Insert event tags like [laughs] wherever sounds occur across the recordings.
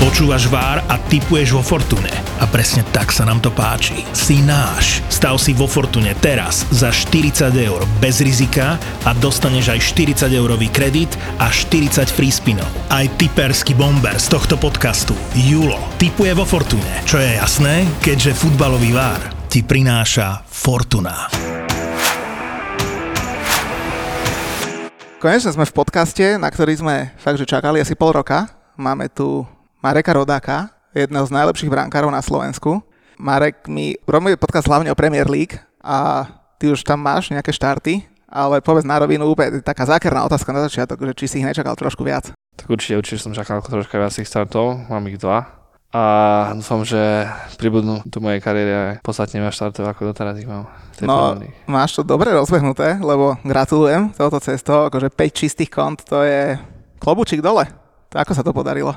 Počúvaš Vár a typuješ vo Fortune. A presne tak sa nám to páči. Si náš. Stav si vo Fortune teraz za 40 eur bez rizika a dostaneš aj 40 eurový kredit a 40 free spinov. Aj typerský bomber z tohto podcastu, Julo, typuje vo Fortune. Čo je jasné, keďže futbalový Vár ti prináša Fortuna. Konečne sme v podcaste, na ktorý sme fakt, že čakali asi pol roka. Máme tu Mareka Rodáka, jedného z najlepších brankárov na Slovensku. Marek, my robíme podcast hlavne o Premier League a ty už tam máš nejaké štarty, ale povedz na rovinu úplne taká zákerná otázka na začiatok, že či si ich nečakal trošku viac. Tak určite, určite som čakal troška viac tých startov, mám ich dva. A dúfam, že pribudnú do mojej kariére podstatne viac štartov, ako doteraz ich mám. No, máš to dobre rozbehnuté, lebo gratulujem touto cestou, akože 5 čistých kont, to je klobučík dole. Ako sa to podarilo?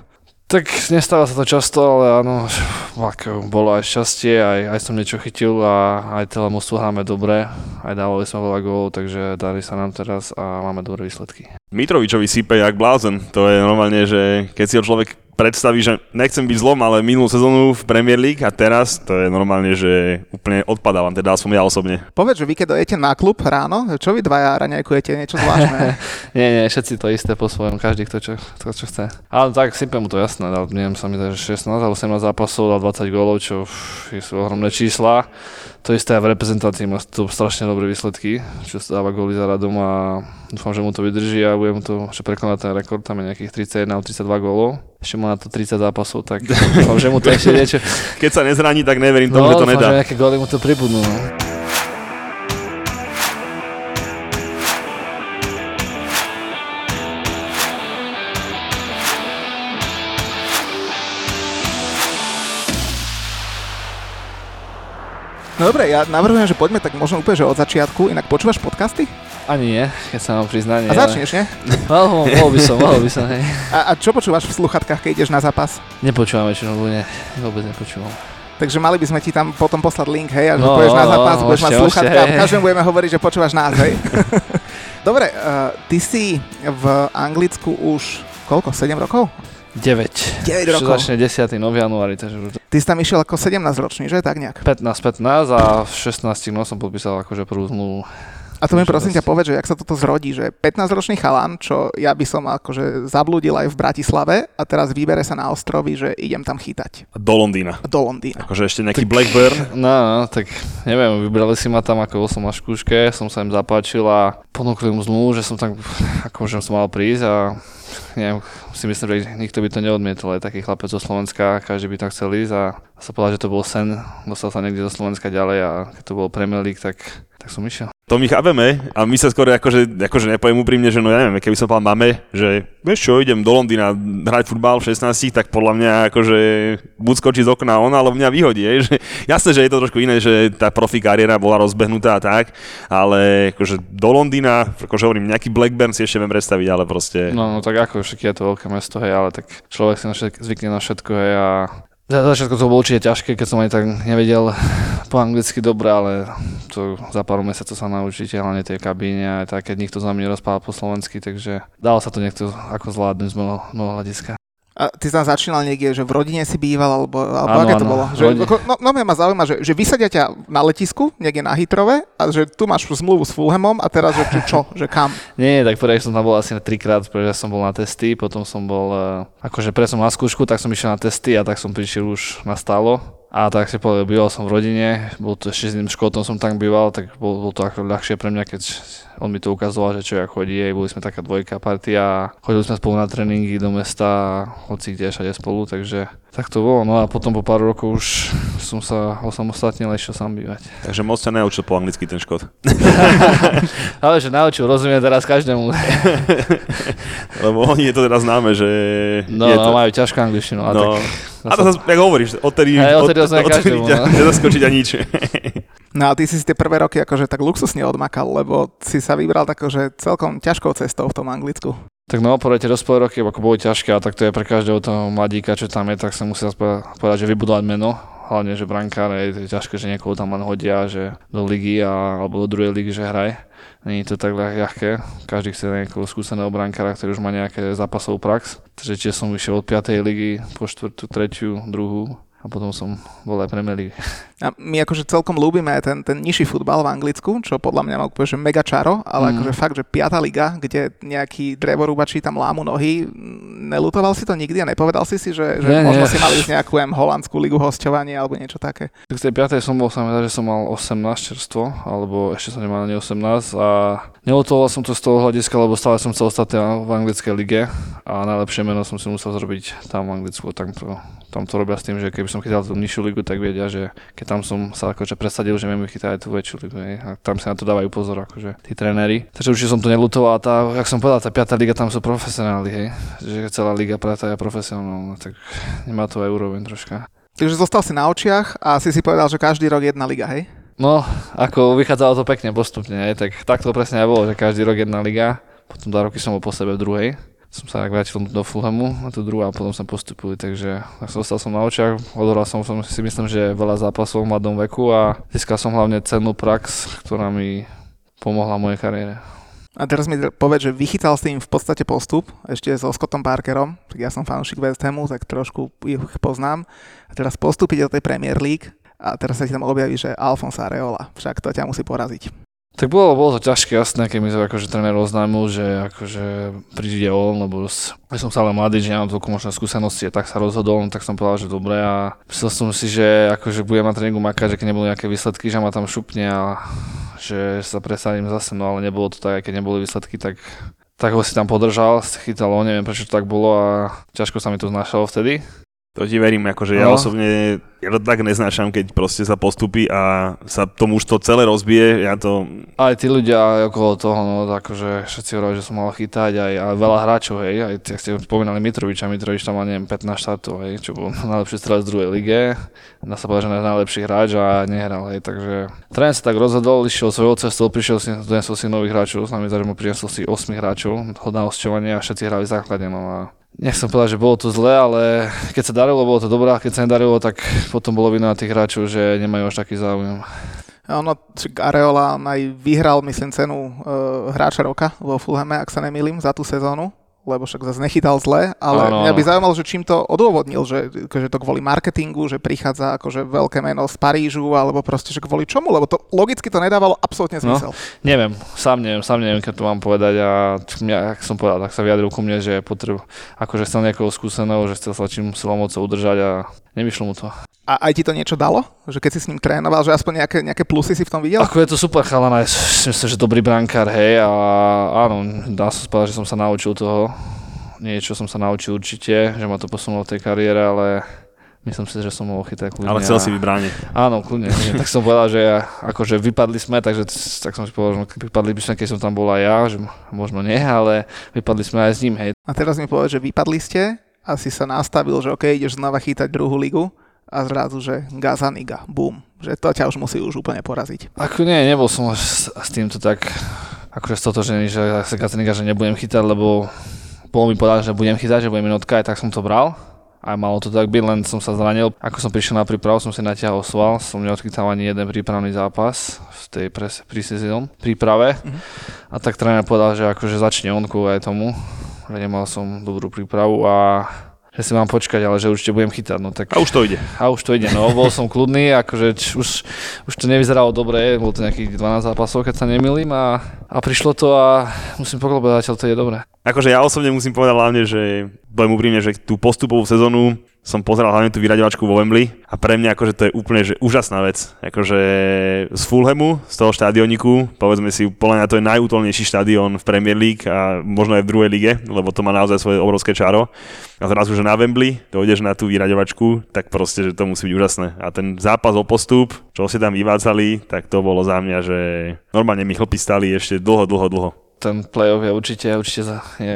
Tak nestáva sa to často, ale áno, ako bolo aj šťastie, aj, aj som niečo chytil a aj teda mostu hráme dobre, aj dávali sme veľa gólov, takže darí sa nám teraz a máme dobré výsledky. Mitrovičovi sype jak blázen, to je normálne, že keď si ho človek predstaví, že nechcem byť zlom, ale minulú sezónu v Premier League a teraz to je normálne, že úplne odpadávam, teda som ja osobne. Povedz, že vy keď dojete na klub ráno, čo vy dvaja raňajkujete, niečo zvláštne? [laughs] nie, nie, všetci to isté po svojom, každý kto čo, to, čo chce. Ale tak sype mu to jasné, dal, neviem sa mi že 16 alebo 18 zápasov, dal 20 gólov, čo sú ohromné čísla. To isté aj v reprezentácii má to strašne dobré výsledky, čo dáva góly za radom a dúfam, že mu to vydrží a budem to že prekonať ten rekord, tam je nejakých 31 alebo 32 gólov. Ešte má na to 30 zápasov, tak [laughs] dúfam, že mu to ešte niečo... Keď sa nezraní, tak neverím tomu, no, že to nedá. No, nejaké góly mu to pribudnú. No. No dobre, ja navrhujem, že poďme tak možno úplne že od začiatku. Inak počúvaš podcasty? Ani nie, keď sa mám priznanie. A začneš, nie? [laughs] Ale... mohol by som, mohol by som, hej. A, a čo počúvaš v sluchatkách, keď ideš na zápas? Nepočúvam väčšinou, nie, vôbec nepočúvam. Takže mali by sme ti tam potom poslať link, hej, a že no, pôjdeš na zápas, no, budeš mať sluchatka a každému budeme hovoriť, že počúvaš nás, hej. [laughs] Dobre, uh, ty si v Anglicku už koľko, 7 rokov? 9. 9 rokov. začne 10. nov januári. Takže už... Ty si tam išiel ako 17 ročný, že tak nejak? 15, 15 a v 16 no som podpísal akože prvú zmluvu. A to mi prosím ťa povedz, že jak sa toto zrodí, že 15-ročný chalan, čo ja by som akože zablúdil aj v Bratislave a teraz vybere sa na ostrovy, že idem tam chytať. Do Londýna. Do Londýna. Akože ešte nejaký tak, Blackburn. [laughs] No, no, tak neviem, vybrali si ma tam, ako bol som na škúške, som sa im zapáčil a ponúkli mu zmluvu, že som tam, akože som mal prísť a neviem, si myslím, že nikto by to neodmietol, aj taký chlapec zo Slovenska, každý by tam chcel ísť a sa povedal, že to bol sen, dostal sa niekde zo Slovenska ďalej a keď to bol Premier League, tak, tak som išiel. To my chápeme a my sa skôr akože, akože nepoviem úprimne, že no ja neviem, keby som povedal máme, že vieš čo, idem do Londýna hrať futbal v 16, tak podľa mňa akože buď skočí z okna on, alebo mňa vyhodí. Je, že, [laughs] jasné, že je to trošku iné, že tá profi kariéra bola rozbehnutá a tak, ale akože do Londýna, akože hovorím, nejaký Blackburn si ešte viem predstaviť, ale proste... No, no tak ako, však je to veľké mesto, hej, ale tak človek si na všetko, zvykne na všetko, hej, a za začiatku to bolo určite ťažké, keď som aj tak nevedel [laughs] po anglicky dobre, ale to za pár mesiacov sa naučíte, hlavne tej kabíne, aj tak, keď nikto za mňa nerozpával po slovensky, takže dalo sa to niekto ako zvládnuť z môjho hľadiska. A ty tam začínal niekde, že v rodine si býval, alebo, alebo aké to bolo? Že, no, no mňa ma zaujíma, že, že vysadia ťa na letisku, niekde na Hitrove, a že tu máš zmluvu s Fulhamom a teraz, že čo, že kam? [laughs] Nie, tak prvý som tam bol asi trikrát, pretože som bol na testy, potom som bol, eh, akože pre som na skúšku, tak som išiel na testy a tak som prišiel už na stálo a tak si povedal, býval som v rodine, bol to ešte s jedným škotom som tam býval, tak bol, bol to ako ľahšie pre mňa, keď on mi to ukazoval, že čo ja chodí, aj boli sme taká dvojka partia, chodili sme spolu na tréningy do mesta, hoci kde všade spolu, takže tak to bolo. No a potom po pár rokov už som sa osamostatnil a išiel sám bývať. Takže moc sa naučil po anglicky ten škot. [laughs] Ale že naučil, rozumiem teraz každému. [laughs] Lebo oni je to teraz známe, že... No, je no to... majú ťažkú angličtinu. A no. tak a to sa, jak hovoríš, odtedy, hey, odtedy, od, odtedy, odtedy ťa no. nezaskočiť ani nič. [laughs] No a ty si tie prvé roky akože tak luxusne odmakal, lebo si sa vybral že celkom ťažkou cestou v tom Anglicku. Tak no, povedať, tie roky ako boli ťažké, a tak to je pre každého toho mladíka, čo tam je, tak sa musí povedať, že vybudovať meno hlavne, že brankár je ťažké, že niekoho tam len hodia, že do ligy a, alebo do druhej ligy, že hraj. Není to tak ľahké. Každý chce nejakého skúseného brankára, ktorý už má nejaké zápasovú prax. Takže tiež som vyšiel od 5. ligy po 4., 3., 2. a potom som bol aj Premier League. A my akože celkom ľúbime ten, ten nižší futbal v Anglicku, čo podľa mňa má úplne že mega čaro, ale mm. akože fakt, že piata liga, kde nejakí drevorúbači tam lámu nohy, nelutoval si to nikdy a nepovedal si si, že, že nie, možno nie. si mali ísť nejakú M, holandskú ligu hostovanie alebo niečo také? Tak z tej piatej som bol sa že som mal 18 čerstvo, alebo ešte som nemal ani 18 a nelutoval som to z toho hľadiska, lebo stále som chcel ostať v anglickej lige a najlepšie meno som si musel zrobiť tam v Anglicku, tam to, tam to robia s tým, že keby som chytal tú nižšiu ligu, tak vedia, že keď tam som sa akože presadil, že viem chytať aj tú väčšiu ligu. Hej. A tam si na to dávajú pozor, akože tí tréneri. Takže určite som to nelutoval a tá, jak som povedal, tá piatá liga tam sú profesionáli, hej. Že celá liga práta je profesionálna, tak nemá to aj úroveň troška. Takže zostal si na očiach a si si povedal, že každý rok jedna liga, hej? No, ako vychádzalo to pekne postupne, hej, tak, tak to presne aj bolo, že každý rok jedna liga, potom dva roky som bol po sebe v druhej som sa tak vrátil do Fulhamu a tu druhá a potom sa postupili, takže zostal som na očiach, odohral som, som si myslím, že veľa zápasov v mladom veku a získal som hlavne cennú prax, ktorá mi pomohla mojej kariére. A teraz mi povedz, že vychytal si im v podstate postup, ešte so Scottom Parkerom, tak ja som fanúšik West Hamu, tak trošku ich poznám. A teraz postúpiť do tej Premier League a teraz sa ti tam objaví, že Alfonso Areola, však to ťa musí poraziť. Tak bolo, bolo to ťažké, jasné, keď mi to akože tréner oznámil, že akože príde on, lebo ja som stále mladý, že nemám toľko možné skúsenosti, tak sa rozhodol, no tak som povedal, že dobre a myslel som si, že akože budem na tréningu makať, že keď nebudú nejaké výsledky, že ma tam šupne a že sa presadím zase, no ale nebolo to tak, keď neboli výsledky, tak tak ho si tam podržal, chytal, neviem prečo to tak bolo a ťažko sa mi to znašalo vtedy. To ti verím, akože no. ja osobne ja to tak neznášam, keď proste sa postupí a sa tomu už to celé rozbije, ja to... Aj tí ľudia okolo toho, no akože všetci hovorili, že som mal chytať aj, aj veľa hráčov, hej, aj jak ste spomínali Mitroviča, Mitrovič tam mal neviem 15 štartov, hej, čo bol [laughs] najlepší strelec z druhej lige, dá sa povedať, že najlepší hráč a nehral, hej, takže tréner sa tak rozhodol, išiel svojou cestou, prišiel si, donesol si nových hráčov, s nami mu priniesol si 8 hráčov, hodná hosťovanie a všetci hrali základe, no a nechcem povedať, že bolo to zle, ale keď sa darilo, bolo to dobré, keď sa nedarilo, tak potom bolo vina tých hráčov, že nemajú až taký záujem. Ono, Areola aj vyhral, myslím, cenu uh, hráča roka vo Fulhame, ak sa nemýlim, za tú sezónu lebo však zase nechytal zle, ale ano. mňa by zaujímalo, že čím to odôvodnil, že, že to kvôli marketingu, že prichádza akože veľké meno z Parížu, alebo proste, že kvôli čomu, lebo to logicky to nedávalo absolútne no, zmysel. No, neviem, sám neviem, sám neviem, keď to mám povedať a mňa, ak som povedal, tak sa vyjadril ku mne, že potreb, akože chcel nejakého skúseného, že chcel sa čím silou mocou udržať a nevyšlo mu to. A aj ti to niečo dalo? Že keď si s ním trénoval, že aspoň nejaké, nejaké plusy si v tom videl? Ako je to super chalana, myslím, že dobrý brankár, hej, a áno, dá sa povedať, že som sa naučil toho. Niečo som sa naučil určite, že ma to posunulo v tej kariére, ale myslím si, že som mohol chytať kľudne. Ale chcel a... si vybrániť. Áno, kľudne. tak som povedal, že ja, akože vypadli sme, takže tak som si povedal, že vypadli by sme, keď som tam bol aj ja, že možno nie, ale vypadli sme aj s ním, hej. A teraz mi povedal, že vypadli ste a si sa nastavil, že OK, ideš znova chytať druhú ligu a zrazu, že Gazaniga, boom, že to ťa už musí už úplne poraziť. Ako nie, nebol som s, s týmto tak akože stotožený, že Gazaniga, že nebudem chytať, lebo bolo mi povedať, že budem chytať, že budem minutka, aj tak som to bral. A malo to tak byť, len som sa zranil. Ako som prišiel na prípravu, som si natiahol sval, som neodchytal ani jeden prípravný zápas v tej pre-season príprave. Mm-hmm. A tak tréner povedal, že akože začne onku aj tomu, že nemal som dobrú prípravu a že si mám počkať, ale že určite budem chytať. No, tak... A už to ide. A už to ide, no bol som kľudný, akože č, už, už to nevyzeralo dobre, bolo to nejakých 12 zápasov, keď sa nemilím a, a prišlo to a musím poklopať, to je dobré. Akože ja osobne musím povedať hlavne, že budem úprimne, že tú postupovú sezónu som pozeral hlavne tú vyraďovačku vo Wembley a pre mňa akože to je úplne že úžasná vec. Akože z Fulhamu, z toho štadioniku, povedzme si, podľa mňa to je najútolnejší štadión v Premier League a možno aj v druhej lige, lebo to má naozaj svoje obrovské čaro. A teraz už na Wembley dojdeš na tú vyraďovačku, tak proste, že to musí byť úžasné. A ten zápas o postup, čo si tam vyvádzali, tak to bolo za mňa, že normálne mi chlpy stali ešte dlho, dlho, dlho. Ten playoff je určite, určite za, je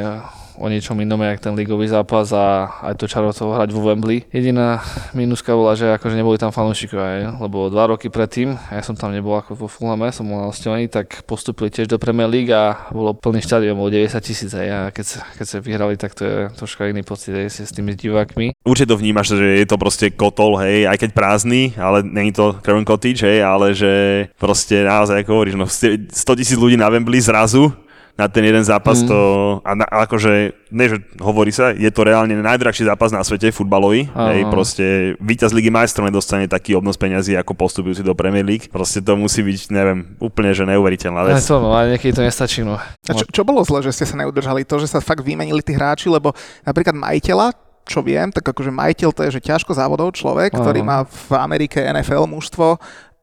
o niečom inom, jak ten ligový zápas a aj to čaro toho hrať vo Wembley. Jediná minuska bola, že akože neboli tam fanúšikovia, lebo dva roky predtým, ja som tam nebol ako vo Fulhame, som bol na tak postupili tiež do Premier League a bolo plný štadión, bolo 90 tisíc a keď keď sa vyhrali, tak to je troška iný pocit aj s tými divákmi. Určite to vnímaš, že je to proste kotol, hej, aj keď prázdny, ale není to Craven Cottage, hej, ale že proste naozaj, ako hovoríš, no 100 tisíc ľudí na Wembley zrazu, na ten jeden zápas mm. to, a, na, akože, ne, že hovorí sa, je to reálne najdrahší zápas na svete futbalový, hej, proste víťaz ligy majstrov nedostane taký obnos peňazí ako postupujúci do Premier League, proste to musí byť, neviem, úplne, že neuveriteľná vec. Aj to, no, ale niekedy to nestačí, no. A čo, čo bolo zle, že ste sa neudržali? To, že sa fakt vymenili tí hráči, lebo napríklad majiteľa, čo viem, tak akože majiteľ to je, že ťažko závodov človek, Aha. ktorý má v Amerike NFL mužstvo,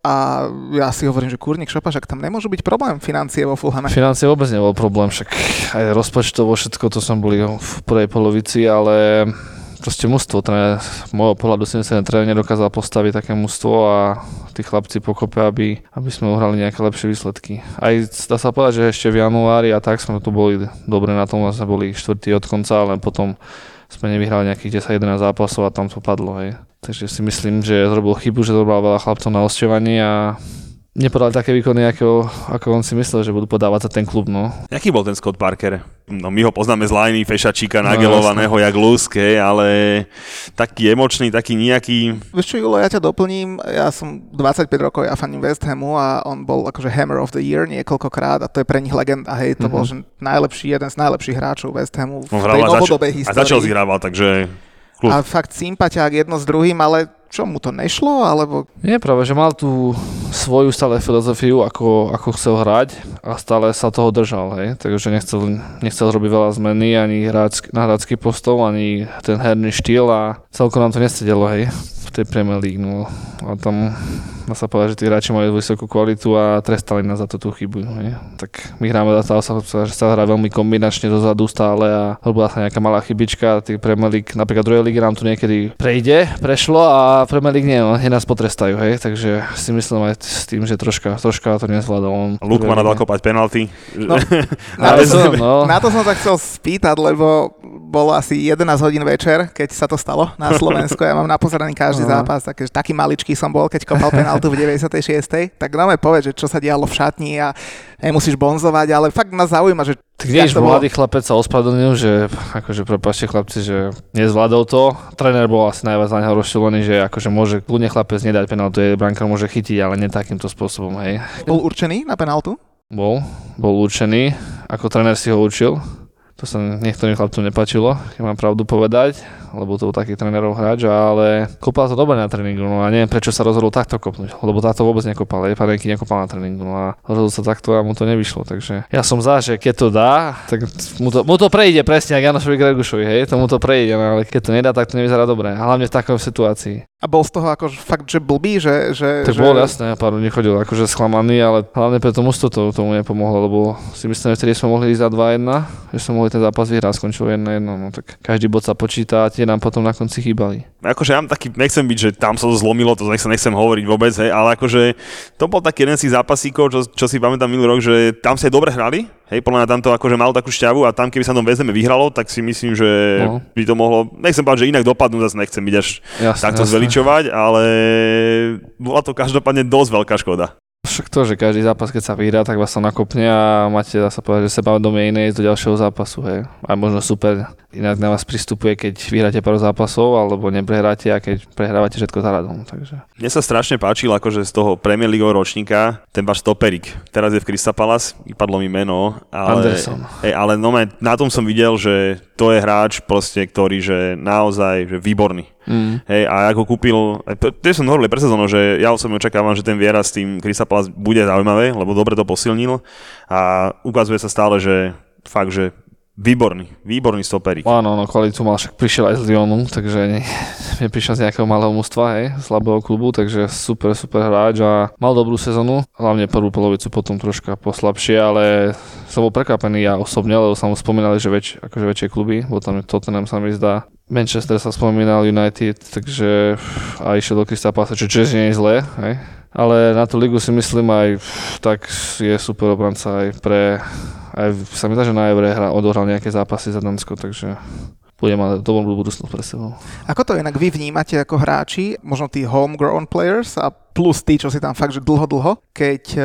a ja si hovorím, že kurník šopa, tam nemôžu byť problém financie vo Fulhame. Financie vôbec nebol problém, však aj rozpočtovo všetko to som boli v prvej polovici, ale proste mužstvo, z môjho pohľadu si myslím, tréner nedokázal postaviť také mužstvo a tí chlapci pokope, aby, aby sme uhrali nejaké lepšie výsledky. Aj dá sa povedať, že ešte v januári a tak sme tu boli dobre na tom, sme boli štvrtý od konca, ale potom sme nevyhrali nejakých 10-11 zápasov a tam to padlo. Hej. Takže si myslím, že zrobil chybu, že zobral veľa chlapcov na osťovaní a nepodali také výkony, ako, ako on si myslel, že budú podávať za ten klub. No. Jaký bol ten Scott Parker? No my ho poznáme z lajny, fešačíka no, nagelovaného, jasne. jak lúske, ale taký emočný, taký nejaký... Vieš čo, Julo, ja ťa doplním. Ja som 25 rokov, ja faním West Hamu a on bol akože Hammer of the Year niekoľkokrát a to je pre nich legenda. Hej, to mm-hmm. bol že najlepší, jeden z najlepších hráčov West Hamu v no, tej novodobej histórii. A začal zhrával, takže Klub. A fakt sympatiák jedno s druhým, ale čo mu to nešlo, alebo... Nie, práve, že mal tú svoju stále filozofiu, ako, ako chcel hrať a stále sa toho držal, hej. Takže nechcel, nechcel robiť veľa zmeny, ani hrácky, na hrácky postov, ani ten herný štýl a celkom nám to nesedelo, hej, tej Premier League, no. A tam dá sa povedať, že tí hráči majú vysokú kvalitu a trestali nás za to tú chybu. Nie? Tak my hráme za to, že sa hrá veľmi kombinačne dozadu stále a robila sa nejaká malá chybička tí Premier League, napríklad druhej ligy nám tu niekedy prejde, prešlo a Premier League nie, no, nás potrestajú, hej, takže si myslím aj s tým, že troška, troška to nezvládol. Lukman dal kopať penalty. No, [laughs] na, to som, no. na to som sa chcel spýtať, lebo bolo asi 11 hodín večer, keď sa to stalo na Slovensku. Ja mám napozeraný každý uh-huh. zápas, takže taký maličký som bol, keď kopal penaltu v 96. Tak dáme povedať, že čo sa dialo v šatni a nemusíš bonzovať, ale fakt nás zaujíma, že tak vieš, mladý chlapec sa ospravedlnil, že akože prepáčte chlapci, že nezvládol to. Tréner bol asi najviac na neho rozšilený, že akože môže kľudne chlapec nedať penaltu, je brankár môže chytiť, ale nie takýmto spôsobom, hej. Bol určený na penaltu? Bol, bol určený, ako tréner si ho učil. To sa niektorým chlapcom nepačilo, keď mám pravdu povedať, lebo to bol taký trénerov hráč, ale kopal to dobre na tréningu, no a neviem prečo sa rozhodol takto kopnúť, lebo táto vôbec nekopal, aj panenky nekopal na tréningu, no a rozhodol sa takto a mu to nevyšlo, takže ja som za, že keď to dá, tak mu to, mu to prejde presne, ako Janošovi Gregušovi, hej, tomu to prejde, no ale keď to nedá, tak to nevyzerá dobre, hlavne v takej situácii. A bol z toho ako fakt, že blbý, že... že tak že... bol jasné, ja pár nechodil akože sklamaný, ale hlavne pre tomu to tomu nepomohlo, lebo si myslím, že vtedy sme mohli ísť za 2-1, že sme mohli ten zápas vyhrať, skončil 1-1, no tak každý bod sa počíta a tie nám potom na konci chýbali. Akože ja taký, nechcem byť, že tam sa to zlomilo, to nechcem, nechcem hovoriť vôbec, hej, ale akože to bol taký jeden z tých zápasíkov, čo, čo si pamätám minulý rok, že tam sa aj dobre hrali, Hej, podľa mňa tam to akože mal takú šťavu a tam keby sa tam väzeme vyhralo, tak si myslím, že no. by to mohlo, nechcem povedať, že inak dopadnúť, zase nechcem byť až jasne, takto jasne. zveličovať, ale bola to každopádne dosť veľká škoda. Však to, že každý zápas, keď sa vyhrá, tak vás sa nakopne a máte, dá sa povedať, že seba domie iné do ďalšieho zápasu. Hej. A možno super inak na vás pristupuje, keď vyhráte pár zápasov, alebo neprehráte a keď prehrávate všetko za radom. Takže. Mne sa strašne páčil akože z toho Premier League ročníka ten váš stoperik. Teraz je v Crystal Palace, vypadlo mi meno. Ale, Anderson. Hej, ale no, na tom som videl, že to je hráč proste, ktorý že naozaj že výborný. Mm. Hej, a ako kúpil, to som hovoril pre sezónu, že ja osobne očakávam, že ten Viera s tým Crystal Palace bude zaujímavé, lebo dobre to posilnil a ukazuje sa stále, že fakt, že Výborný, výborný stoperik. Áno, no kvalitu mal, však prišiel aj z Lyonu, takže ne, [laughs] neprišiel z nejakého malého mústva, hej, slabého klubu, takže super, super hráč a mal dobrú sezonu, hlavne prvú polovicu potom troška poslabšie, ale som bol prekvapený ja osobne, lebo sa mu spomínali, že väč, akože väčšie kluby, bo tam Tottenham sa mi zdá, Manchester sa spomínal United, takže a išiel do Krista Pasa, čo tiež nie je zlé, hej ale na tú ligu si myslím aj tak je super obranca aj pre aj sa mi zdá, že na Evre hra, odohral nejaké zápasy za Dansko, takže bude mať dobrú budúcnosť pre sebou. Ako to inak vy vnímate ako hráči, možno tí homegrown players a plus tí, čo si tam fakt, že dlho, dlho, keď uh,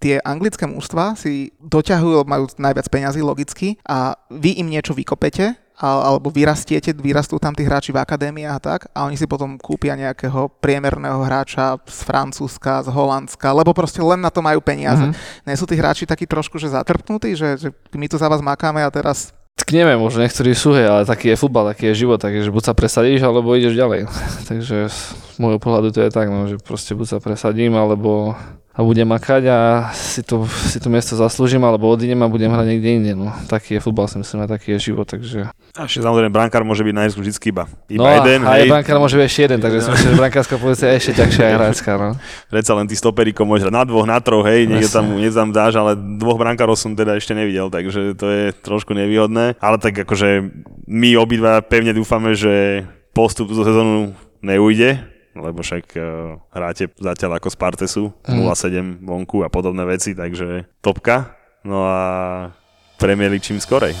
tie anglické mužstva si doťahujú, majú najviac peňazí logicky a vy im niečo vykopete alebo vyrastiete, vyrastú tam tí hráči v akadémiách a tak a oni si potom kúpia nejakého priemerného hráča z Francúzska, z Holandska, lebo proste len na to majú peniaze. Mm-hmm. Nie sú tí hráči takí trošku, že zatrpnutí, že, že my tu za vás makáme a teraz tak neviem, možno niektorí sú, hej, ale taký je futbal, taký je život, takže buď sa presadíš, alebo ideš ďalej. [laughs] takže z môjho pohľadu to je tak, no, že proste buď sa presadím, alebo a budem makať a si to, si to miesto zaslúžim, alebo odídem a budem hrať niekde inde. No. Taký je futbal, si myslím, a taký je život, takže... A ešte samozrejme, brankár môže byť najskôr vždy iba. iba no jeden, a aj brankár môže byť ešte jeden, takže myslím, že brankárska pozícia je ešte ťažšia aj hráčka. No. Predsa len ty stoperíko môže hrať na dvoch, na troch, hej, niekde tam, niekde tam dáš, ale dvoch brankárov som teda ešte nevidel, takže to je trošku nevýhodné. Ale tak akože my obidva pevne dúfame, že postup zo sezónu neujde, lebo však uh, hráte zatiaľ ako Spartesu, mm. 0-7 vonku a podobné veci, takže topka. No a Premier League čím skorej.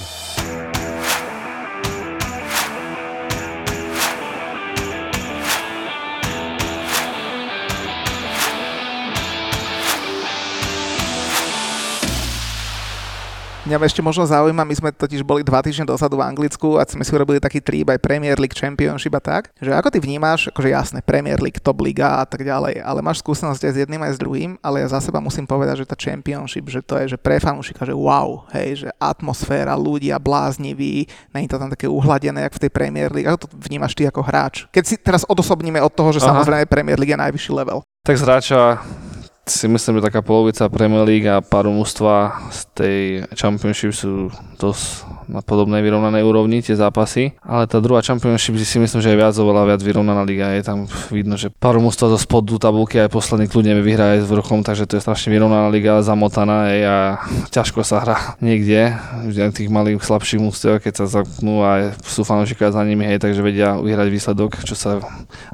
Mňa ešte možno zaujíma, my sme totiž boli dva týždne dozadu v Anglicku a sme si urobili taký trip aj Premier League Championship a tak, že ako ty vnímaš, akože jasné, Premier League, Top Liga a tak ďalej, ale máš skúsenosť aj s jedným aj s druhým, ale ja za seba musím povedať, že tá Championship, že to je, že pre fanúšika, že wow, hej, že atmosféra, ľudia blázniví, není to tam také uhladené, ako v tej Premier League. Ako to vnímaš ty ako hráč? Keď si teraz odosobníme od toho, že Aha. samozrejme Premier League je najvyšší level. Tak z hráča si myslím, že taká polovica Premier League a pár mústva z tej Championship sú dosť na podobnej vyrovnanej úrovni tie zápasy, ale tá druhá Championship si myslím, že je viac oveľa viac vyrovnaná liga. Je tam vidno, že pár mústva zo spodu tabulky aj posledný kľudne vyhrá aj s vrchom, takže to je strašne vyrovnaná liga, zamotaná je a ťažko sa hrá [laughs] niekde, tých malých slabších mústiev, keď sa zapnú a sú fanúšikovia za nimi, hej, takže vedia vyhrať výsledok, čo sa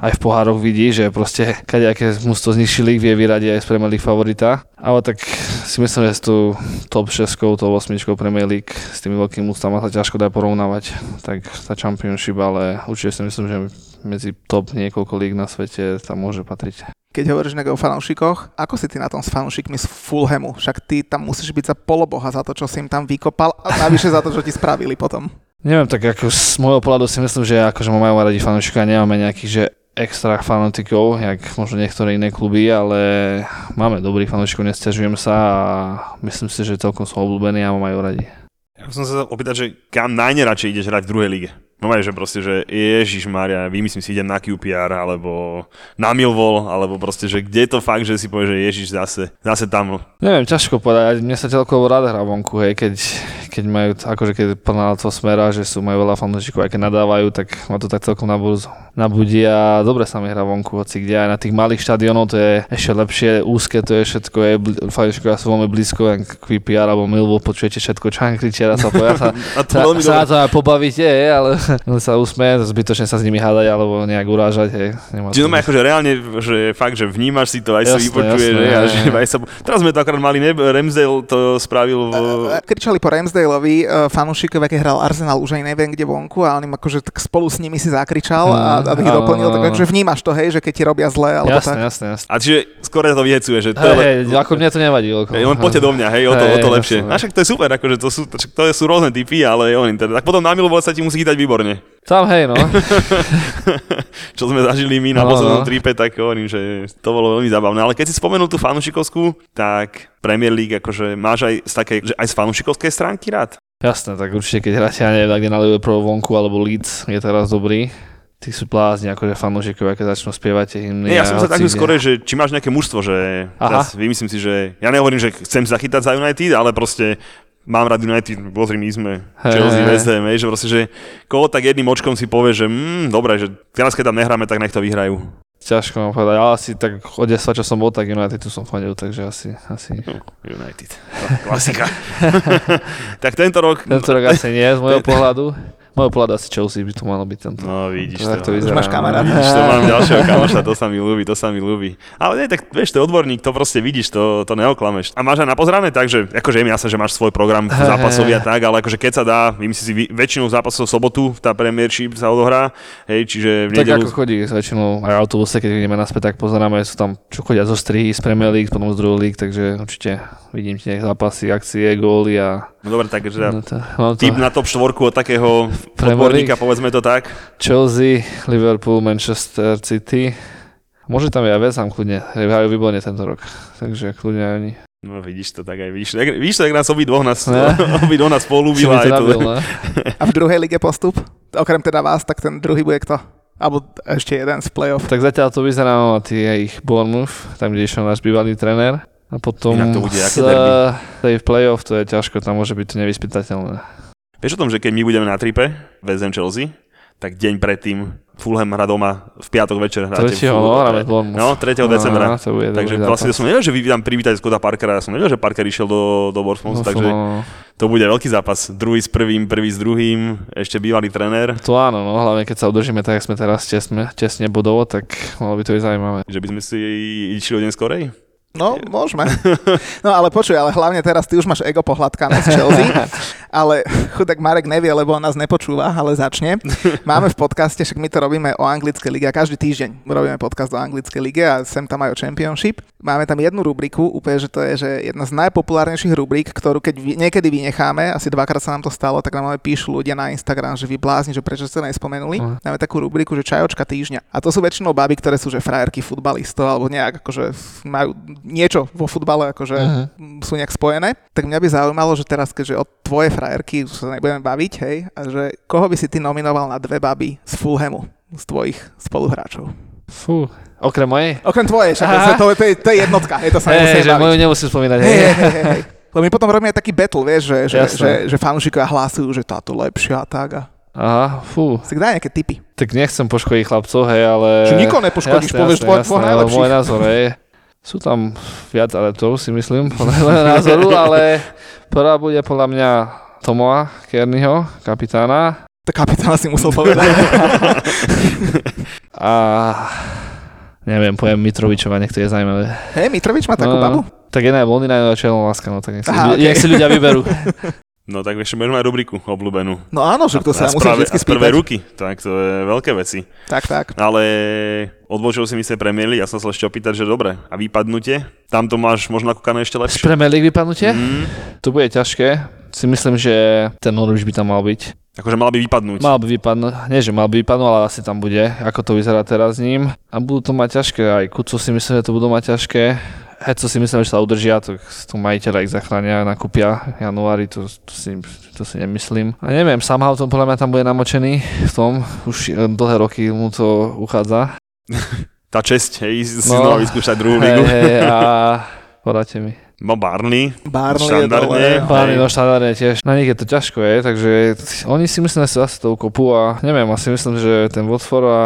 aj v pohároch vidí, že proste kadejaké mústvo z nižších vie vyradiť aj z Premier League favorita. Ale tak si myslím, že s tú top 6, top 8 Premier League s tými veľkými ústami sa ťažko dá porovnávať, tak tá Championship, ale určite si myslím, že medzi top niekoľko líg na svete tam môže patriť. Keď hovoríš o fanúšikoch, ako si ty na tom s fanúšikmi z Fulhamu? Však ty tam musíš byť za poloboha za to, čo si im tam vykopal a navyše za to, čo ti spravili potom. Neviem, tak ako z môjho pohľadu si myslím, že akože ma majú radi fanúšikovia, nemáme nejakých, že extra fanatikov, jak možno niektoré iné kluby, ale máme dobrých fanúšikov, nestiažujem sa a myslím si, že celkom sú obľúbení a majú radi. Som sa opýtať, že kam najneradšej ideš hrať v druhej lige? No aj, že proste, že Ježiš Maria, vymyslím si, idem na QPR, alebo na Milvol, alebo proste, že kde je to fakt, že si povie, že Ježiš zase, zase tam. Neviem, ťažko povedať, mne sa celkovo rád hrá vonku, hej, keď, keď majú, akože keď plná to smera, že sú majú veľa fanúšikov, aj keď nadávajú, tak ma to tak celkom nabudí a dobre sa mi hrá vonku, hoci kde. Aj na tých malých štadionoch to je ešte lepšie, úzke to je všetko, je, fanúšikovia sú veľmi blízko, QPR alebo Milvol, počujete všetko, čo [laughs] sa, sa, sa, sa, sa to aj pobavíte, ale [laughs] sa usmieť, zbytočne sa s nimi hádať alebo nejak urážať. Hej. Čiže to akože reálne, že fakt, že vnímaš si to, aj jasne, si vypočuje, že, a že aj sa... Teraz sme to akorát mali, ne? Ramsdale to spravil v... Kričali po Ramsdaleovi uh, fanúšikovia, keď hral Arsenal, už aj neviem kde vonku a on im akože tak spolu s nimi si zakričal a, a ich doplnil, tak akože vnímaš to, hej, že keď ti robia zle, alebo jasne, tak. Jasne, jasne. A čiže skôr to vyhecuje, že to hej, hej, ako mne to nevadí. Hej, on poďte do mňa, hej, o to, hej, o to lepšie. A však to je super, akože to sú, to sú rôzne typy, ale on, teda, tak potom na Milvole sa ti musí chytať výborne. Tam hej, no. [laughs] Čo sme zažili my na no, poslednom no. tripe, tak hovorím, že to bolo veľmi zábavné. Ale keď si spomenul tú fanúšikovskú, tak Premier League, akože máš aj z také, že aj z fanúšikovskej stránky rád? Jasné, tak určite keď hráte, ja neviem, kde na Liverpool vonku alebo Leeds je teraz dobrý, tí sú blázni, akože fanúšikovia, keď začnú spievať tie hymny. Nie, ja som sa tak skôr, že či máš nejaké mužstvo, že teraz vymyslím si, že ja nehovorím, že chcem zachytať za United, ale proste mám rád United, pozri, my sme hey, Chelsea. West Ham, že proste, že koho tak jedným očkom si povie, že mm, dobre, že teraz keď tam nehráme, tak nech to vyhrajú. Ťažko mám povedať, ale asi tak od 10, čo som bol, tak United tu som fandil, takže asi... asi... No, United, klasika. [laughs] tak tento rok... Tento rok asi nie, z môjho pohľadu. Môj pohľad asi Chelsea by to malo byť tento. No vidíš Tak to to. vyzerá. Už máš kamaráta. Vidíš, to mám ďalšieho [laughs] kamoša, to sa mi ľúbi, to sa mi ľúbi. Ale nie, tak vieš, to odborník, to proste vidíš, to, to neoklameš. A máš aj napozerané tak, že akože mi jasné, že máš svoj program zápasový a tak, ale akože keď sa dá, vymyslí si väčšinu zápasov v sobotu, tá Premiership sa odohrá, hej, čiže v Tak nedelu... ako chodí s väčšinou aj autobuse, keď ideme naspäť, tak pozeráme, sú tam, čo chodia zo strihy z Premier League, potom z druhej League, takže určite vidím tie zápasy, akcie, góly a... No dobre, tak že No to, to typ na top štvorku od takého odborníka, povedzme to tak. Chelsea, Liverpool, Manchester City. Môže tam aj West Ham kľudne, hrajú výborne tento rok, takže kľudne aj oni. No vidíš to tak aj, vidíš, jak, vidíš to, jak nás obidvoch nás, Ne? [laughs] obidvoch nás polúbila. aj to nabil, no. A v druhej lige postup? Okrem teda vás, tak ten druhý bude kto? Alebo ešte jeden z play-off. Tak zatiaľ to vyzerá na tie ich Bournemouth, tam kde išiel náš bývalý trenér. A potom Inak to bude z, tej playoff to je ťažko, tam môže byť to nevyspytateľné. Vieš o tom, že keď my budeme na tripe, Ham Chelsea, tak deň predtým Fulham hrá doma v piatok večer. hráte Tretieho, Ful- no, hráme Bournemouth. No, 3. decembra. No, to bude Takže vlastne som nevedel, že vy tam privítate Skoda Parkera, ja som nevedel, že Parker išiel do, do Bournemouthu, No, takže no, to bude veľký zápas. Druhý s prvým, prvý s druhým, ešte bývalý tréner, To áno, no, hlavne keď sa udržíme tak, jak sme teraz tesne, tesne bodovo, tak malo by to byť zaujímavé. že by sme si išli o deň skorej. No, môžeme. No ale počuj, ale hlavne teraz ty už máš ego pohľadkané z Chelsea, [laughs] ale [laughs] chudák Marek nevie, lebo on nás nepočúva, ale začne. [laughs] Máme v podcaste, však my to robíme o anglickej lige a každý týždeň robíme podcast o anglickej lige a sem tam aj o Championship. Máme tam jednu rubriku, úplne, že to je že jedna z najpopulárnejších rubrik, ktorú keď niekedy vynecháme, asi dvakrát sa nám to stalo, tak nám píšu ľudia na Instagram, že vy blázni, že prečo ste nespomenuli. Máme takú rubriku, že čajočka týždňa. A to sú väčšinou baby, ktoré sú že frajerky futbalistov alebo nejak akože majú niečo vo futbale, akože mm, sú nejak spojené. Tak mňa by zaujímalo, že teraz, keďže od tvoje frajerky už sa nebudeme baviť, hej, a že koho by si ty nominoval na dve baby z Fulhamu, z tvojich spoluhráčov? Fú, okrem mojej? Okrem tvojej, však to, to, je, to je jednotka, hej, to sa nemusíš že baviť. moju nemusím spomínať. Hej, hej. hej, hej. Lebo my potom robíme aj taký battle, vieš, že, že, Jasné. že, že fanúšikovia hlásujú, že táto lepšia a tak. A Aha, fú. si daj nejaké tipy. Tak nechcem poškodiť chlapcov, hej, ale... Že nikoho nepoškodíš, povieš tvoj- tvoj ale najlepší. Môj názor, hej. [laughs] Sú tam viac adeptov, si myslím, [laughs] podľa názoru, ale prvá bude podľa mňa Tomoa Kernyho, kapitána. Tak kapitána si musel povedať. [laughs] A neviem, poviem Mitrovičova, nech to je zaujímavé. hej, Mitrovič má takú No, babu? Tak jedna je Voldina, a Čelná láska, no tak nech si, Aha, ľudia, okej. nech si ľudia vyberú. [laughs] No tak ešte budeme mať rubriku obľúbenú. No áno, že to sa a z musí prvé- vždy z prvej spýtať. ruky, tak to je veľké veci. Tak, tak. Ale odložil si mi sa Premier League, ja som sa ešte opýtať, že dobre. A vypadnutie? Tam to máš možno nakúkané ešte Z lepšie. Premier League vypadnutie? Mm, To bude ťažké. Si myslím, že ten Norwich by tam mal byť. akože mal by vypadnúť. Mal by vypadnúť, nie že mal by vypadnúť, ale asi tam bude, ako to vyzerá teraz s ním. A budú to mať ťažké, aj Kuco si myslím, že to budú mať ťažké. Heco si myslím, že sa udržia, to, to majiteľa ich zachránia, nakúpia v januári, to, to, si, to si nemyslím. A neviem, Southampton podľa mňa tam bude namočený v tom, už eh, dlhé roky mu to uchádza. [laughs] Tá česť, hej, si No. znova vyskúšať druhú ligu. hej, a [laughs] podáte mi. No Barney, Bárno je Štandardne. dole. Hej. no štandardne tiež. Na nich je to ťažko, je, takže oni si myslím, že sa zase tou kopu a neviem, asi myslím, že ten Watford a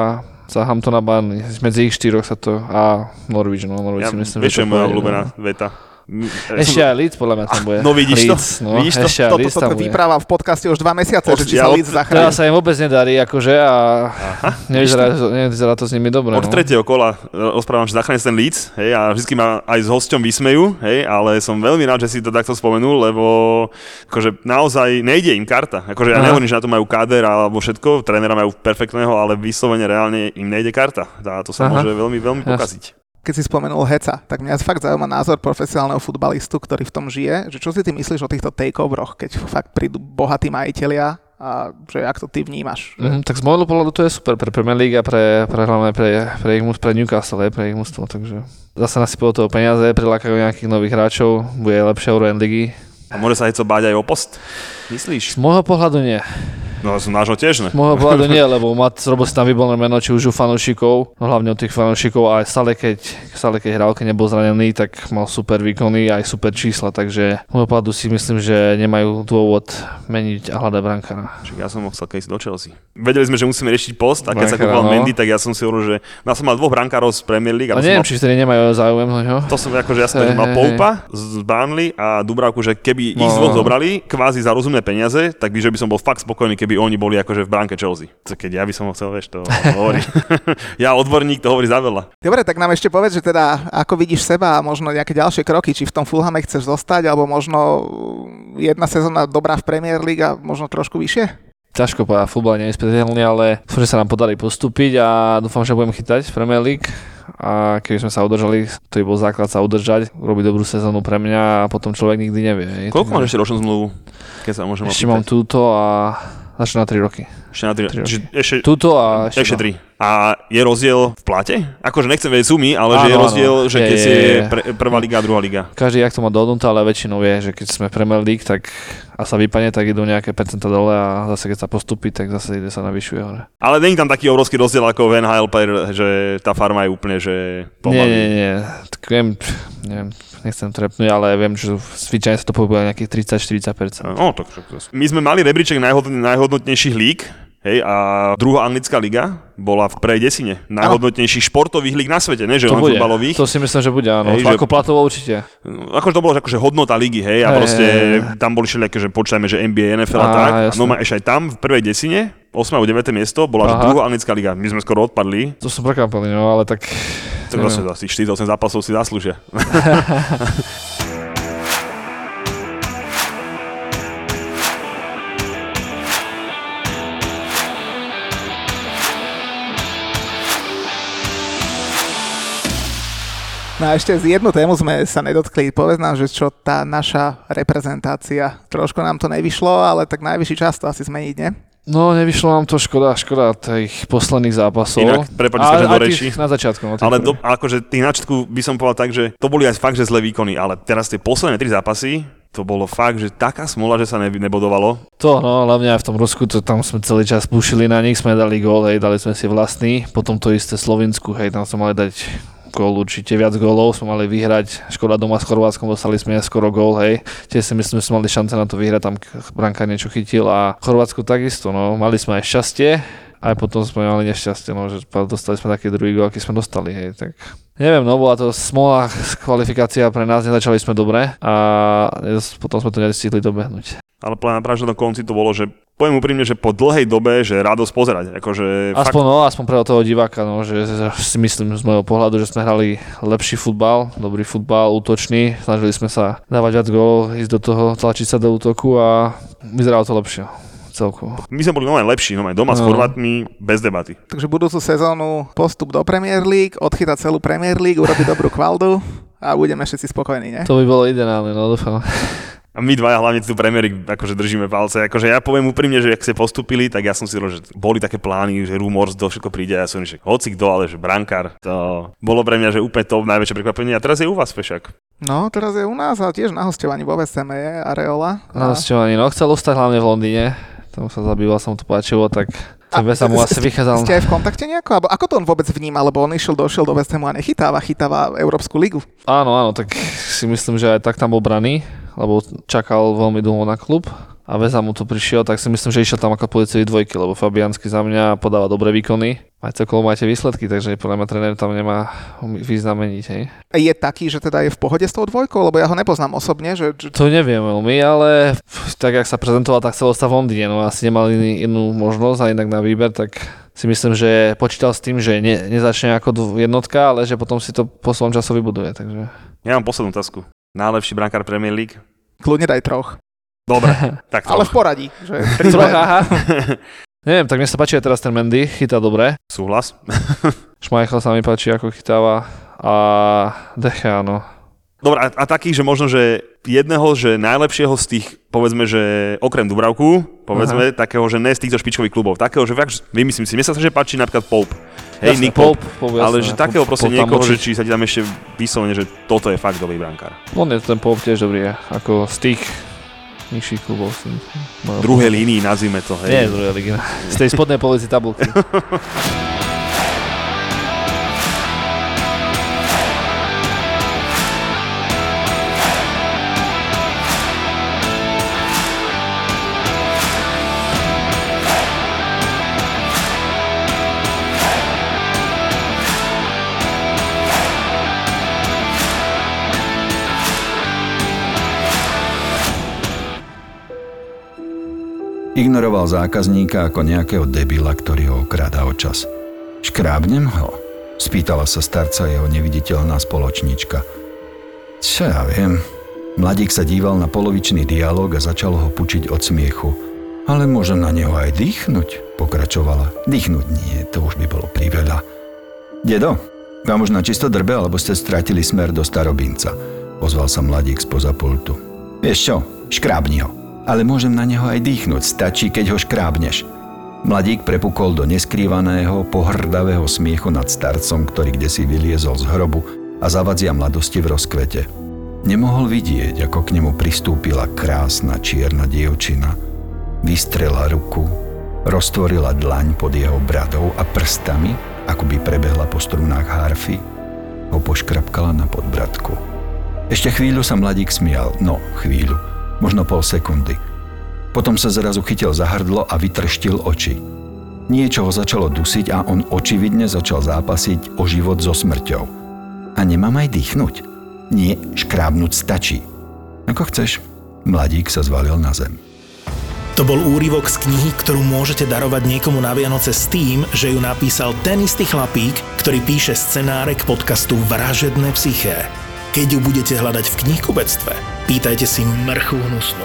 Southampton a Barney, medzi ich štyroch sa to a Norwich, no Norwich ja, si myslím, vieš, že je to moja pôjde, obľúbená no. veta? Ešte aj Leeds podľa mňa tam bude. no vidíš to? Leeds, no, Vidíš to? Ešte aj Toto, Leeds tam toto bude. vypráva v podcaste už dva mesiace, že či sa Leeds Teraz zachráni. sa im vôbec nedarí, akože, a nevyzerá, nevyzerá to s nimi dobre. Od no. tretieho kola e, rozprávam, že zachráni ten Leeds, hej, a vždy ma aj s hosťom vysmejú, hej, ale som veľmi rád, že si to takto spomenul, lebo akože naozaj nejde im karta. Akože ja Aha. nehovorím, že na to majú káder alebo všetko, trénera majú perfektného, ale vyslovene reálne im nejde karta. A to sa Aha. môže veľmi, veľmi Jasne. pokaziť. Keď si spomenul Heca, tak mňa fakt zaujíma názor profesionálneho futbalistu, ktorý v tom žije, že čo si ty myslíš o týchto takeoveroch, keď fakt prídu bohatí majiteľia a že ak to ty vnímaš. Že... Mhm, tak z môjho pohľadu to je super pre Premier League a pre, pre hlavne pre, pre, ich, pre Newcastle, aj pre ich mústvo, takže zase nasypajú toho peniaze, prilákajú nejakých nových hráčov, bude lepšia European ligy. A môže sa Heco báť aj o post? Myslíš? Z môjho pohľadu nie. No z nášho tiež ne. Môjho pohľadu nie, lebo má si tam výborné meno, či už u fanúšikov, no hlavne od tých fanúšikov, ale stále keď, stále keď hral, keď nebol zranený, tak mal super výkony, aj super čísla, takže môjho pohľadu si myslím, že nemajú dôvod meniť a hľadať brankára. Čiže ja som chcel ísť do Chelsea. Vedeli sme, že musíme riešiť post a keď sa Brankára, kúpal no. Mendy, tak ja som si hovoril, že ja som mal dvoch brankárov z Premier League. A som neviem, mal či vtedy nemajú záujem o. To som akože jasne, že mal Poupa z Burnley a Dubravku, že keby ich No. dvoch zobrali kvázi za rozumné peniaze, tak by, že by som bol fakt spokojný, keby keby oni boli akože v bránke Chelsea. Keď ja by som ho chcel, vieš, to hovorí. [laughs] ja odborník, to hovorí za veľa. Dobre, tak nám ešte povedz, že teda ako vidíš seba a možno nejaké ďalšie kroky, či v tom Fulhame chceš zostať, alebo možno jedna sezóna dobrá v Premier League a možno trošku vyššie? ťažko povedať, futbal nie je nevyspytateľný, ale dúfam, že sa nám podarí postúpiť a dúfam, že budem chytať v Premier League a keby sme sa udržali, to by bol základ sa udržať, robiť dobrú sezónu pre mňa a potom človek nikdy nevie. Koľko máš ešte ročnú zmluvu? Keď sa môžem Ešte mám túto a National Tree Rocky. Ešte na 3 roky. Ešte, Tuto a ešte, ešte 3. A je rozdiel v plate? Akože nechcem vedieť sumy, ale áno, že je rozdiel, áno. že keď je, je, je pr- prvá liga a druhá liga. Každý jak to má dohodnuté, ale väčšinou je, že keď sme Premier League, tak a sa vypadne, tak idú nejaké percenta dole a zase keď sa postupí, tak zase ide sa navyšuje hore. Ale není tam taký obrovský rozdiel ako v NHL že tá farma je úplne, že pomaly. Nie, nie, nie. Tak viem, neviem, nechcem trepnúť, ale viem, že zvyčajne sa to pohybuje nejakých 30-40%. No, tak, My sme mali rebríček najhodnotnejších lík, Hej, a druhá anglická liga bola v prvej desine najhodnotnejších športových líg na svete, ne, že to len futbalových. To si myslím, že bude, áno. Hej, ako že, platovo určite. No, ako to bolo akože hodnota ligy, hej, a hej, proste hej, tam boli všelijaké, že počítajme, že NBA, NFL a, a tak. Jasne. No ešte aj tam v prvej desine, 8. a 9. miesto, bola že druhá anglická liga. My sme skoro odpadli. To som prekvapili, no ale tak... Tak zase asi 48 zápasov si zaslúžia. [laughs] No a ešte z jednu tému sme sa nedotkli. Povedz nám, že čo tá naša reprezentácia. Trošku nám to nevyšlo, ale tak najvyšší čas to asi zmeniť, nie? No, nevyšlo nám to škoda, škoda tých posledných zápasov. Inak, prepáč, do reči. na začiatku. No, ale do, akože tých načtku by som povedal tak, že to boli aj fakt, že zlé výkony, ale teraz tie posledné tri zápasy, to bolo fakt, že taká smola, že sa ne, nebodovalo. To, no, hlavne aj v tom Rusku, to tam sme celý čas púšili na nich, sme dali gól, hej, dali sme si vlastný, potom to isté Slovensku, hej, tam sme mali dať gól určite viac gólov, sme mali vyhrať, škoda doma s Chorvátskom, dostali sme skoro gól, hej. Tiež si myslím, že sme mali šance na to vyhrať, tam Branka niečo chytil a Chorvátsko takisto, no, mali sme aj šťastie, aj potom sme mali nešťastie, no, že dostali sme taký druhý gól, aký sme dostali, hej, tak neviem, no bola to smola [laughs] kvalifikácia pre nás, nezačali sme dobre a potom sme to nestihli dobehnúť. Ale práve na konci to bolo, že poviem úprimne, že po dlhej dobe, že radosť pozerať. Akože aspoň, fakt... no, aspoň pre toho diváka, no, že si myslím z môjho pohľadu, že sme hrali lepší futbal, dobrý futbal, útočný, snažili sme sa dávať viac gólov, ísť do toho, tlačiť sa do útoku a vyzeralo to lepšie celkovo. My sme boli normálne lepší, normálne doma no. s Chorvátmi, bez debaty. Takže budúcu sezónu postup do Premier League, odchytať celú Premier League, urobiť dobrú kvaldu a budeme všetci spokojní, ne? To by bolo ideálne, no dúfam. A my dvaja hlavne tu Premier akože držíme palce. Akože ja poviem úprimne, že ak ste postupili, tak ja som si že boli také plány, že rumors do všetko príde a ja som že hoci kto, ale že brankár. To bolo pre mňa, že úplne to najväčšie prekvapenie. A teraz je u vás Fešak. No, teraz je u nás a tiež na hostovaní vo VSM je Areola. Na hostovaní, no chcel ostať hlavne v Londýne. Tam sa zabýval, som to páčilo, tak Tebe sa mu asi vychádzal. Ste aj v kontakte nejako? Alebo ako to on vôbec vníma? Lebo on išiel, došiel do West Hamu a nechytáva, chytáva Európsku ligu. Áno, áno, tak si myslím, že aj tak tam bol braný lebo čakal veľmi dlho na klub a Veza mu to prišiel, tak si myslím, že išiel tam ako policajný dvojky, lebo Fabiansky za mňa podáva dobré výkony. Aj celkovo máte výsledky, takže podľa mňa tréner tam nemá význam meniť. Hej. Je taký, že teda je v pohode s tou dvojkou, lebo ja ho nepoznám osobne. Že, že... To neviem veľmi, ale tak, jak sa prezentoval, tak chcel ostať v Londýne, no asi nemal iný, inú možnosť a inak na výber, tak si myslím, že počítal s tým, že ne, nezačne ako jednotka, ale že potom si to po svojom času vybuduje. Takže... Ja mám poslednú otázku. Najlepší brankár Premier League? Kľudne daj troch. Dobre, [laughs] tak troch. Ale v poradí. Že troch, aha. [laughs] Neviem, tak mne sa páči aj teraz ten Mendy, chytá dobre. Súhlas. Schmeichel sa mi páči, ako chytáva. A Deche, áno. Dobre, a, a taký, že možno, že jedného, že najlepšieho z tých, povedzme, že okrem Dubravku, povedzme, Aha. takého, že ne z týchto špičkových klubov, takého, že fakt, vymyslím si, mne sa že páči napríklad Pope. Hej, Nick Pope, Pope ale že takého proste Pope niekoho, že či sa ti tam ešte vyslovene, že toto je fakt dobrý brankár. On je ten Pope tiež dobrý, ako z tých nižších klubov. Druhé línii, nazvime to. Hej. Nie, druhé línii. Z tej spodnej polici tabulky. [laughs] Ignoroval zákazníka ako nejakého debila, ktorý ho okráda o čas. Škrábnem ho? Spýtala sa starca jeho neviditeľná spoločnička. Čo ja viem. Mladík sa díval na polovičný dialog a začal ho pučiť od smiechu. Ale môžem na neho aj dýchnuť, pokračovala. Dýchnuť nie, to už by bolo priveľa. Dedo, vám už na čisto drbe, alebo ste stratili smer do Starobinca, ozval sa mladík spoza pultu. Vieš čo, škrábni ho. Ale môžem na neho aj dýchnuť, stačí, keď ho škrábneš. Mladík prepukol do neskrývaného, pohrdavého smiechu nad starcom, ktorý kde si vyliezol z hrobu a zavadzia mladosti v rozkvete. Nemohol vidieť, ako k nemu pristúpila krásna čierna dievčina. Vystrela ruku, roztvorila dlaň pod jeho bradou a prstami ako by prebehla po strunách harfy, ho poškrapkala na podbradku. Ešte chvíľu sa mladík smial, no chvíľu, možno pol sekundy. Potom sa zrazu chytil za hrdlo a vytrštil oči. Niečo ho začalo dusiť a on očividne začal zápasiť o život so smrťou. A nemám aj dýchnuť? Nie, škrábnuť stačí. Ako chceš. Mladík sa zvalil na zem. To bol úryvok z knihy, ktorú môžete darovať niekomu na Vianoce s tým, že ju napísal ten istý chlapík, ktorý píše scenáre k podcastu Vražedné psyché. Keď ju budete hľadať v knihkubectve, pýtajte si mrchu hnusnú.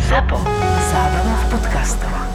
Zapo. Zábrná v podcastovách.